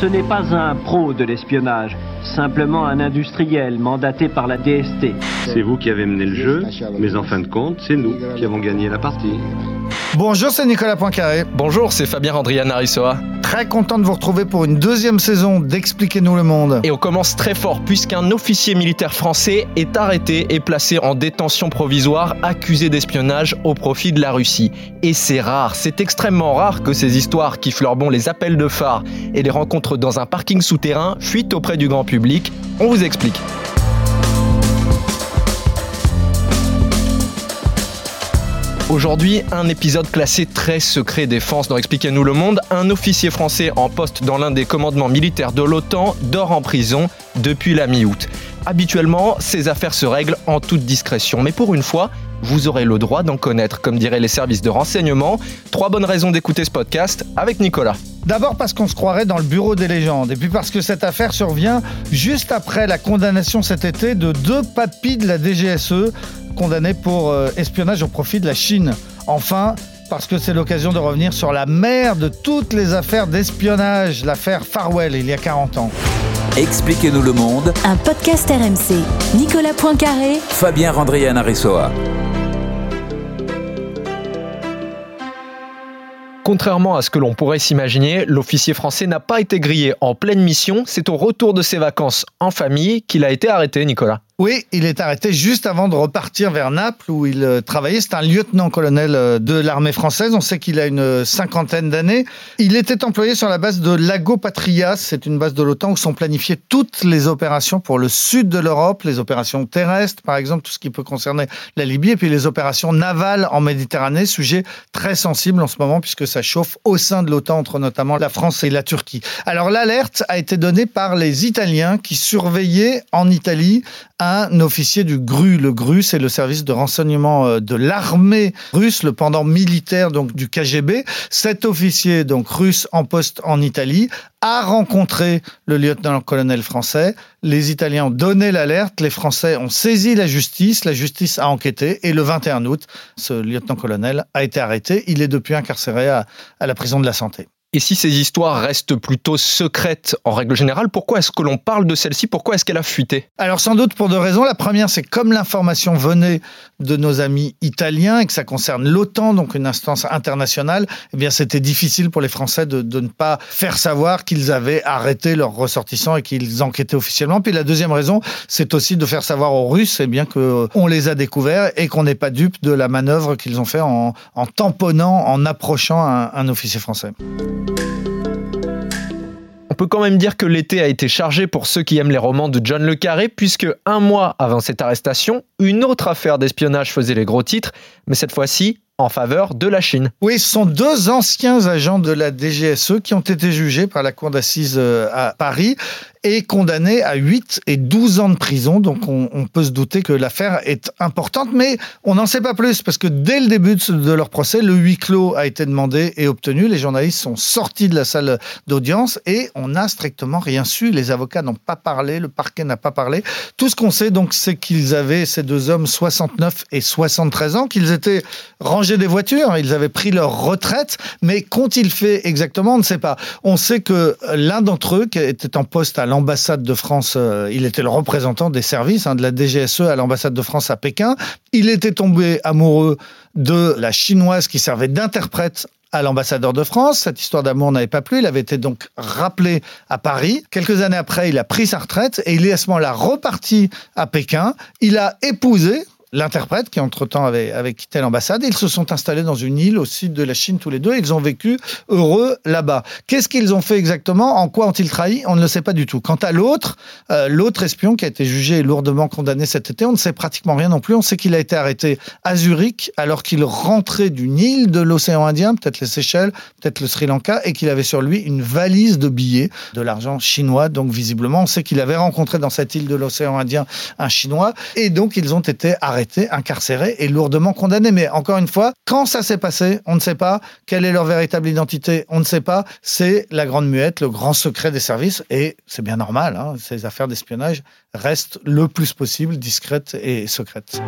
Ce n'est pas un pro de l'espionnage, simplement un industriel mandaté par la DST. C'est vous qui avez mené le jeu, mais en fin de compte, c'est nous qui avons gagné la partie. Bonjour, c'est Nicolas Poincaré. Bonjour, c'est Fabien Andrian Arissoa. Très content de vous retrouver pour une deuxième saison d'Expliquez-nous le monde. Et on commence très fort puisqu'un officier militaire français est arrêté et placé en détention provisoire accusé d'espionnage au profit de la Russie. Et c'est rare, c'est extrêmement rare que ces histoires qui fleurent bon les appels de phare et les rencontres dans un parking souterrain fuitent auprès du grand public. On vous explique. Aujourd'hui, un épisode classé très secret défense dans Expliquez-nous le monde. Un officier français en poste dans l'un des commandements militaires de l'OTAN dort en prison depuis la mi-août. Habituellement, ces affaires se règlent en toute discrétion, mais pour une fois, vous aurez le droit d'en connaître, comme diraient les services de renseignement. Trois bonnes raisons d'écouter ce podcast avec Nicolas. D'abord parce qu'on se croirait dans le bureau des légendes, et puis parce que cette affaire survient juste après la condamnation cet été de deux papis de la DGSE condamnés pour euh, espionnage au profit de la Chine. Enfin, parce que c'est l'occasion de revenir sur la mère de toutes les affaires d'espionnage, l'affaire Farwell, il y a 40 ans. Expliquez-nous le monde. Un podcast RMC. Nicolas Poincaré. Fabien Randrian Arissoa. Contrairement à ce que l'on pourrait s'imaginer, l'officier français n'a pas été grillé en pleine mission. C'est au retour de ses vacances en famille qu'il a été arrêté, Nicolas. Oui, il est arrêté juste avant de repartir vers Naples où il euh, travaillait. C'est un lieutenant-colonel euh, de l'armée française. On sait qu'il a une cinquantaine d'années. Il était employé sur la base de Lago Patria. C'est une base de l'OTAN où sont planifiées toutes les opérations pour le sud de l'Europe, les opérations terrestres, par exemple, tout ce qui peut concerner la Libye, et puis les opérations navales en Méditerranée, sujet très sensible en ce moment puisque ça chauffe au sein de l'OTAN entre notamment la France et la Turquie. Alors l'alerte a été donnée par les Italiens qui surveillaient en Italie un officier du GRU. Le GRU, c'est le service de renseignement euh, de l'armée russe, le pendant militaire donc du KGB. Cet officier donc russe en poste en Italie a rencontré le lieutenant-colonel français. Les Italiens ont donné l'alerte, les Français ont saisi la justice, la justice a enquêté et le 21 août, ce lieutenant-colonel a été arrêté. Il est depuis incarcéré à, à la prison de la santé. Et si ces histoires restent plutôt secrètes en règle générale, pourquoi est-ce que l'on parle de celle-ci? Pourquoi est-ce qu'elle a fuité? Alors sans doute pour deux raisons. La première, c'est comme l'information venait de nos amis italiens et que ça concerne l'OTAN, donc une instance internationale, eh bien c'était difficile pour les Français de, ne pas faire savoir qu'ils avaient arrêté leurs ressortissants et qu'ils enquêtaient officiellement. Puis la deuxième raison, c'est aussi de faire savoir aux Russes eh bien qu'on les a découverts et qu'on n'est pas dupe de la manœuvre qu'ils ont fait en, tamponnant, en approchant un officier français. On peut quand même dire que l'été a été chargé pour ceux qui aiment les romans de John Le Carré, puisque un mois avant cette arrestation, une autre affaire d'espionnage faisait les gros titres, mais cette fois-ci en faveur de la Chine. Oui, ce sont deux anciens agents de la DGSE qui ont été jugés par la cour d'assises euh, à Paris et condamnés à 8 et 12 ans de prison. Donc on, on peut se douter que l'affaire est importante, mais on n'en sait pas plus parce que dès le début de leur procès, le huis clos a été demandé et obtenu. Les journalistes sont sortis de la salle d'audience et on n'a strictement rien su. Les avocats n'ont pas parlé, le parquet n'a pas parlé. Tout ce qu'on sait donc, c'est qu'ils avaient, ces deux hommes, 69 et 73 ans, qu'ils étaient rangés des voitures, ils avaient pris leur retraite, mais qu'ont-ils fait exactement? On ne sait pas. On sait que l'un d'entre eux, qui était en poste à l'ambassade de France, euh, il était le représentant des services hein, de la DGSE à l'ambassade de France à Pékin, il était tombé amoureux de la chinoise qui servait d'interprète à l'ambassadeur de France. Cette histoire d'amour n'avait pas plu. Il avait été donc rappelé à Paris. Quelques années après, il a pris sa retraite et il est à ce moment-là reparti à Pékin. Il a épousé l'interprète qui entre-temps avait, avait quitté l'ambassade. Ils se sont installés dans une île au sud de la Chine tous les deux. Ils ont vécu heureux là-bas. Qu'est-ce qu'ils ont fait exactement? En quoi ont-ils trahi? On ne le sait pas du tout. Quant à l'autre, euh, l'autre espion qui a été jugé et lourdement condamné cet été, on ne sait pratiquement rien non plus. On sait qu'il a été arrêté à Zurich alors qu'il rentrait d'une île de l'océan Indien, peut-être les Seychelles, peut-être le Sri Lanka, et qu'il avait sur lui une valise de billets, de l'argent chinois. Donc visiblement, on sait qu'il avait rencontré dans cette île de l'océan Indien un Chinois. Et donc, ils ont été arrêtés incarcérés et lourdement condamnés. Mais encore une fois, quand ça s'est passé, on ne sait pas. Quelle est leur véritable identité, on ne sait pas. C'est la grande muette, le grand secret des services. Et c'est bien normal, hein, ces affaires d'espionnage restent le plus possible discrètes et secrètes.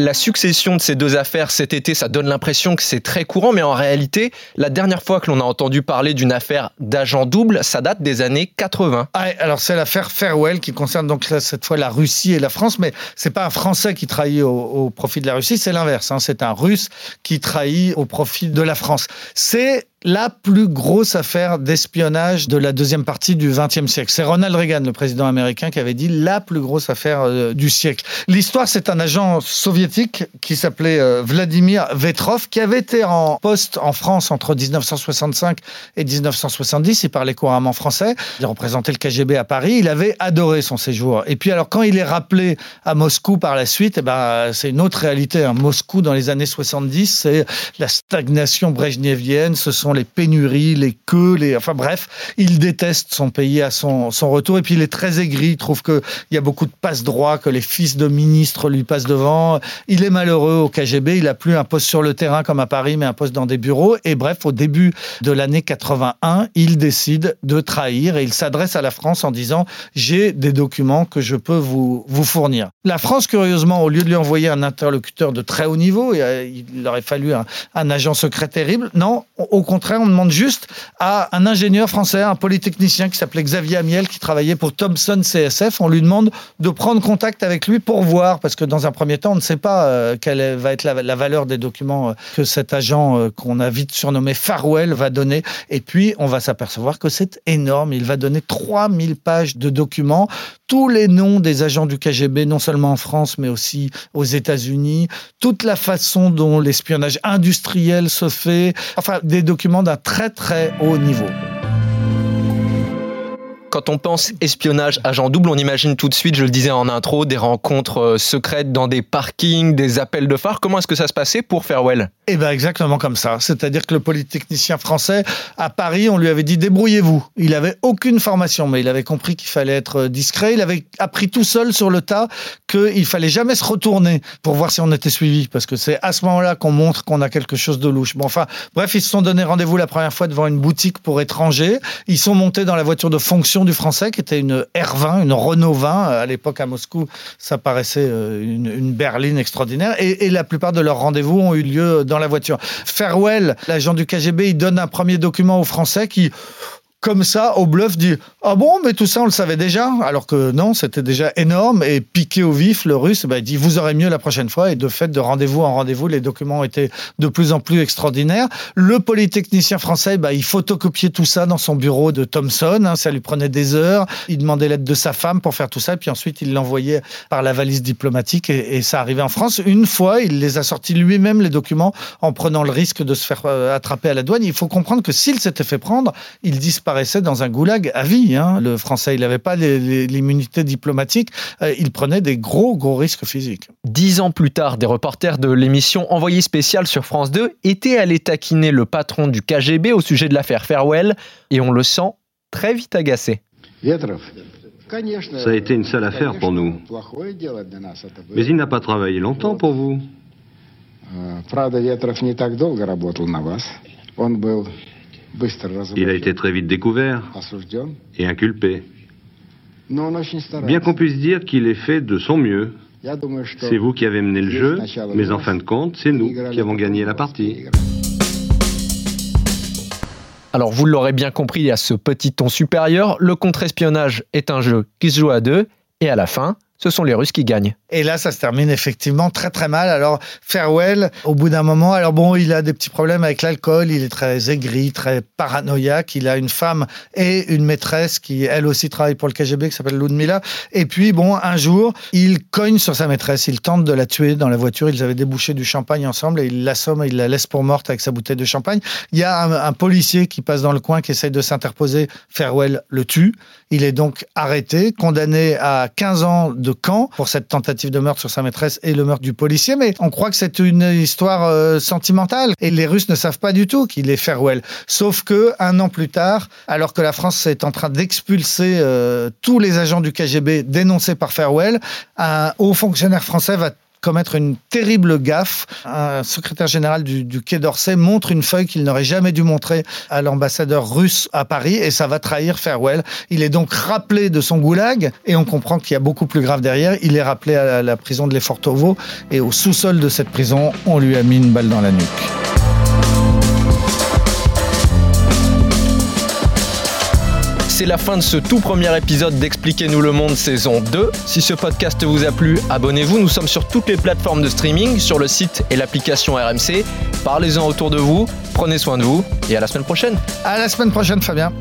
La succession de ces deux affaires cet été, ça donne l'impression que c'est très courant, mais en réalité, la dernière fois que l'on a entendu parler d'une affaire d'agent double, ça date des années 80. Ah, alors c'est l'affaire Farewell qui concerne donc cette fois la Russie et la France, mais c'est pas un Français qui trahit au, profit de la Russie, c'est l'inverse. Hein. C'est un Russe qui trahit au profit de la France. C'est la plus grosse affaire d'espionnage de la deuxième partie du XXe siècle. C'est Ronald Reagan, le président américain, qui avait dit la plus grosse affaire euh, du siècle. L'histoire, c'est un agent soviétique qui s'appelait euh, Vladimir Vetrov, qui avait été en poste en France entre 1965 et 1970. Il parlait couramment français. Il représentait le KGB à Paris. Il avait adoré son séjour. Et puis alors, quand il est rappelé à Moscou par la suite, eh ben, c'est une autre réalité. Hein. Moscou, dans les années 70, c'est la stagnation brejnevienne. Ce sont les pénuries, les queues, les... enfin bref, il déteste son pays à son, retour et puis il est très aigri, il trouve qu'il y a beaucoup de passe-droit, que les fils de ministres lui passent devant. Il est malheureux au KGB, il a plus un poste sur le terrain comme à Paris, mais un poste dans des bureaux. Et bref, au début de l'année 81, il décide de trahir et il s'adresse à la France en disant j'ai des documents que je peux vous, vous fournir. La France, curieusement, au lieu de lui envoyer un interlocuteur de très haut niveau, il aurait fallu un agent secret terrible, non, au contraire, on demande juste à un ingénieur français, un polytechnicien qui s'appelait Xavier Amiel, qui travaillait pour Thomson CSF. On lui demande de prendre contact avec lui pour voir, parce que dans un premier temps, on ne sait pas euh, quelle va être la, valeur des documents euh, que cet agent euh, qu'on a vite surnommé Farwell va donner. Et puis, on va s'apercevoir que c'est énorme. Il va donner 3000 pages de documents, tous les noms des agents du KGB, non seulement en France, mais aussi aux États-Unis, toute la façon dont l'espionnage industriel se fait, enfin, des documents d'un très très haut niveau. Quand on pense espionnage agent double, on imagine tout de suite, je le disais en intro, des rencontres euh, secrètes dans des parkings, des appels de phare. Comment est-ce que ça se passait pour Farewell Eh bien exactement comme ça. C'est-à-dire que le polytechnicien français, à Paris, on lui avait dit débrouillez-vous. Il avait aucune formation, mais il avait compris qu'il fallait être euh, discret. Il avait appris tout seul sur le tas qu'il fallait jamais se retourner pour voir si on était suivi, parce que c'est à ce moment-là qu'on montre qu'on a quelque chose de louche. Bon, enfin, bref, ils se sont donné rendez-vous la première fois devant une boutique pour étrangers. Ils sont montés dans la voiture de fonction du français, qui était une R20, une Renault 20. À l'époque, à Moscou, ça paraissait euh, une, berline extraordinaire. Et, et, la plupart de leurs rendez-vous ont eu lieu dans la voiture. Farewell, l'agent du KGB, il donne un premier document aux Français qui comme ça, au bluff, dit Ah bon, mais tout ça, on le savait déjà? Alors que non, c'était déjà énorme. Et piqué au vif, le russe bah, dit Vous aurez mieux la prochaine fois. Et de fait, de rendez-vous en rendez-vous, les documents étaient de plus en plus extraordinaires. Le polytechnicien français, bah, il photocopiait tout ça dans son bureau de Thomson. Hein, ça lui prenait des heures. Il demandait l'aide de sa femme pour faire tout ça. Et puis ensuite, il l'envoyait par la valise diplomatique. Et, ça arrivait en France. Une fois, il les a sortis lui-même, les documents, en prenant le risque de se faire euh, attraper à la douane. Il faut comprendre que s'il s'était fait prendre, il disparaît disparaissait dans un goulag à vie. Hein. Le Français, il n'avait pas l'immunité diplomatique. Euh, il prenait des gros, gros risques physiques. Dix ans plus tard, des reporters de l'émission Envoyé spécial sur France 2 étaient allés taquiner le patron du KGB au sujet de l'affaire Farewell et on le sent très vite agacé. Ça a été une sale affaire pour nous. Mais il n'a pas travaillé longtemps pour vous. Il a été très vite découvert et inculpé. Bien qu'on puisse dire qu'il est fait de son mieux. C'est vous qui avez mené le jeu, mais en fin de compte, c'est nous qui avons gagné la partie. Alors vous l'aurez bien compris à ce petit ton supérieur, le contre-espionnage est un jeu qui se joue à deux, et à la fin, ce sont les Russes qui gagnent. Et là, ça se termine effectivement très très mal. Alors, Farewell, au bout d'un moment, alors bon, il a des petits problèmes avec l'alcool, il est très aigri, très paranoïaque. Il a une femme et une maîtresse qui, elle aussi, travaille pour le KGB, qui s'appelle Ludmila. Et puis, bon, un jour, il cogne sur sa maîtresse, il tente de la tuer dans la voiture. Ils avaient débouché du champagne ensemble et il l'assomme et il la laisse pour morte avec sa bouteille de champagne. Il y a un, un policier qui passe dans le coin, qui essaye de s'interposer. Farewell le tue. Il est donc arrêté, condamné à 15 ans de camp pour cette tentative de meurtre sur sa maîtresse et le meurtre du policier. Mais on croit que c'est une histoire euh, sentimentale. Et les Russes ne savent pas du tout qu'il est Farewell. Sauf que un an plus tard, alors que la France est en train d'expulser euh, tous les agents du KGB dénoncés par Farewell, un haut fonctionnaire français va commettre une terrible gaffe. Un secrétaire général du, Quai d'Orsay montre une feuille qu'il n'aurait jamais dû montrer à l'ambassadeur russe à Paris et ça va trahir Farewell. Il est donc rappelé de son goulag et on comprend qu'il y a beaucoup plus grave derrière. Il est rappelé à la prison de Lefortovo et au sous-sol de cette prison, on lui a mis une balle dans la nuque. C'est la fin de ce tout premier épisode d'Expliquez-nous le monde saison 2. Si ce podcast vous a plu, abonnez-vous. Nous sommes sur toutes les plateformes de streaming, sur le site et l'application RMC. Parlez-en autour de vous, prenez soin de vous et à la semaine prochaine. À la semaine prochaine Fabien.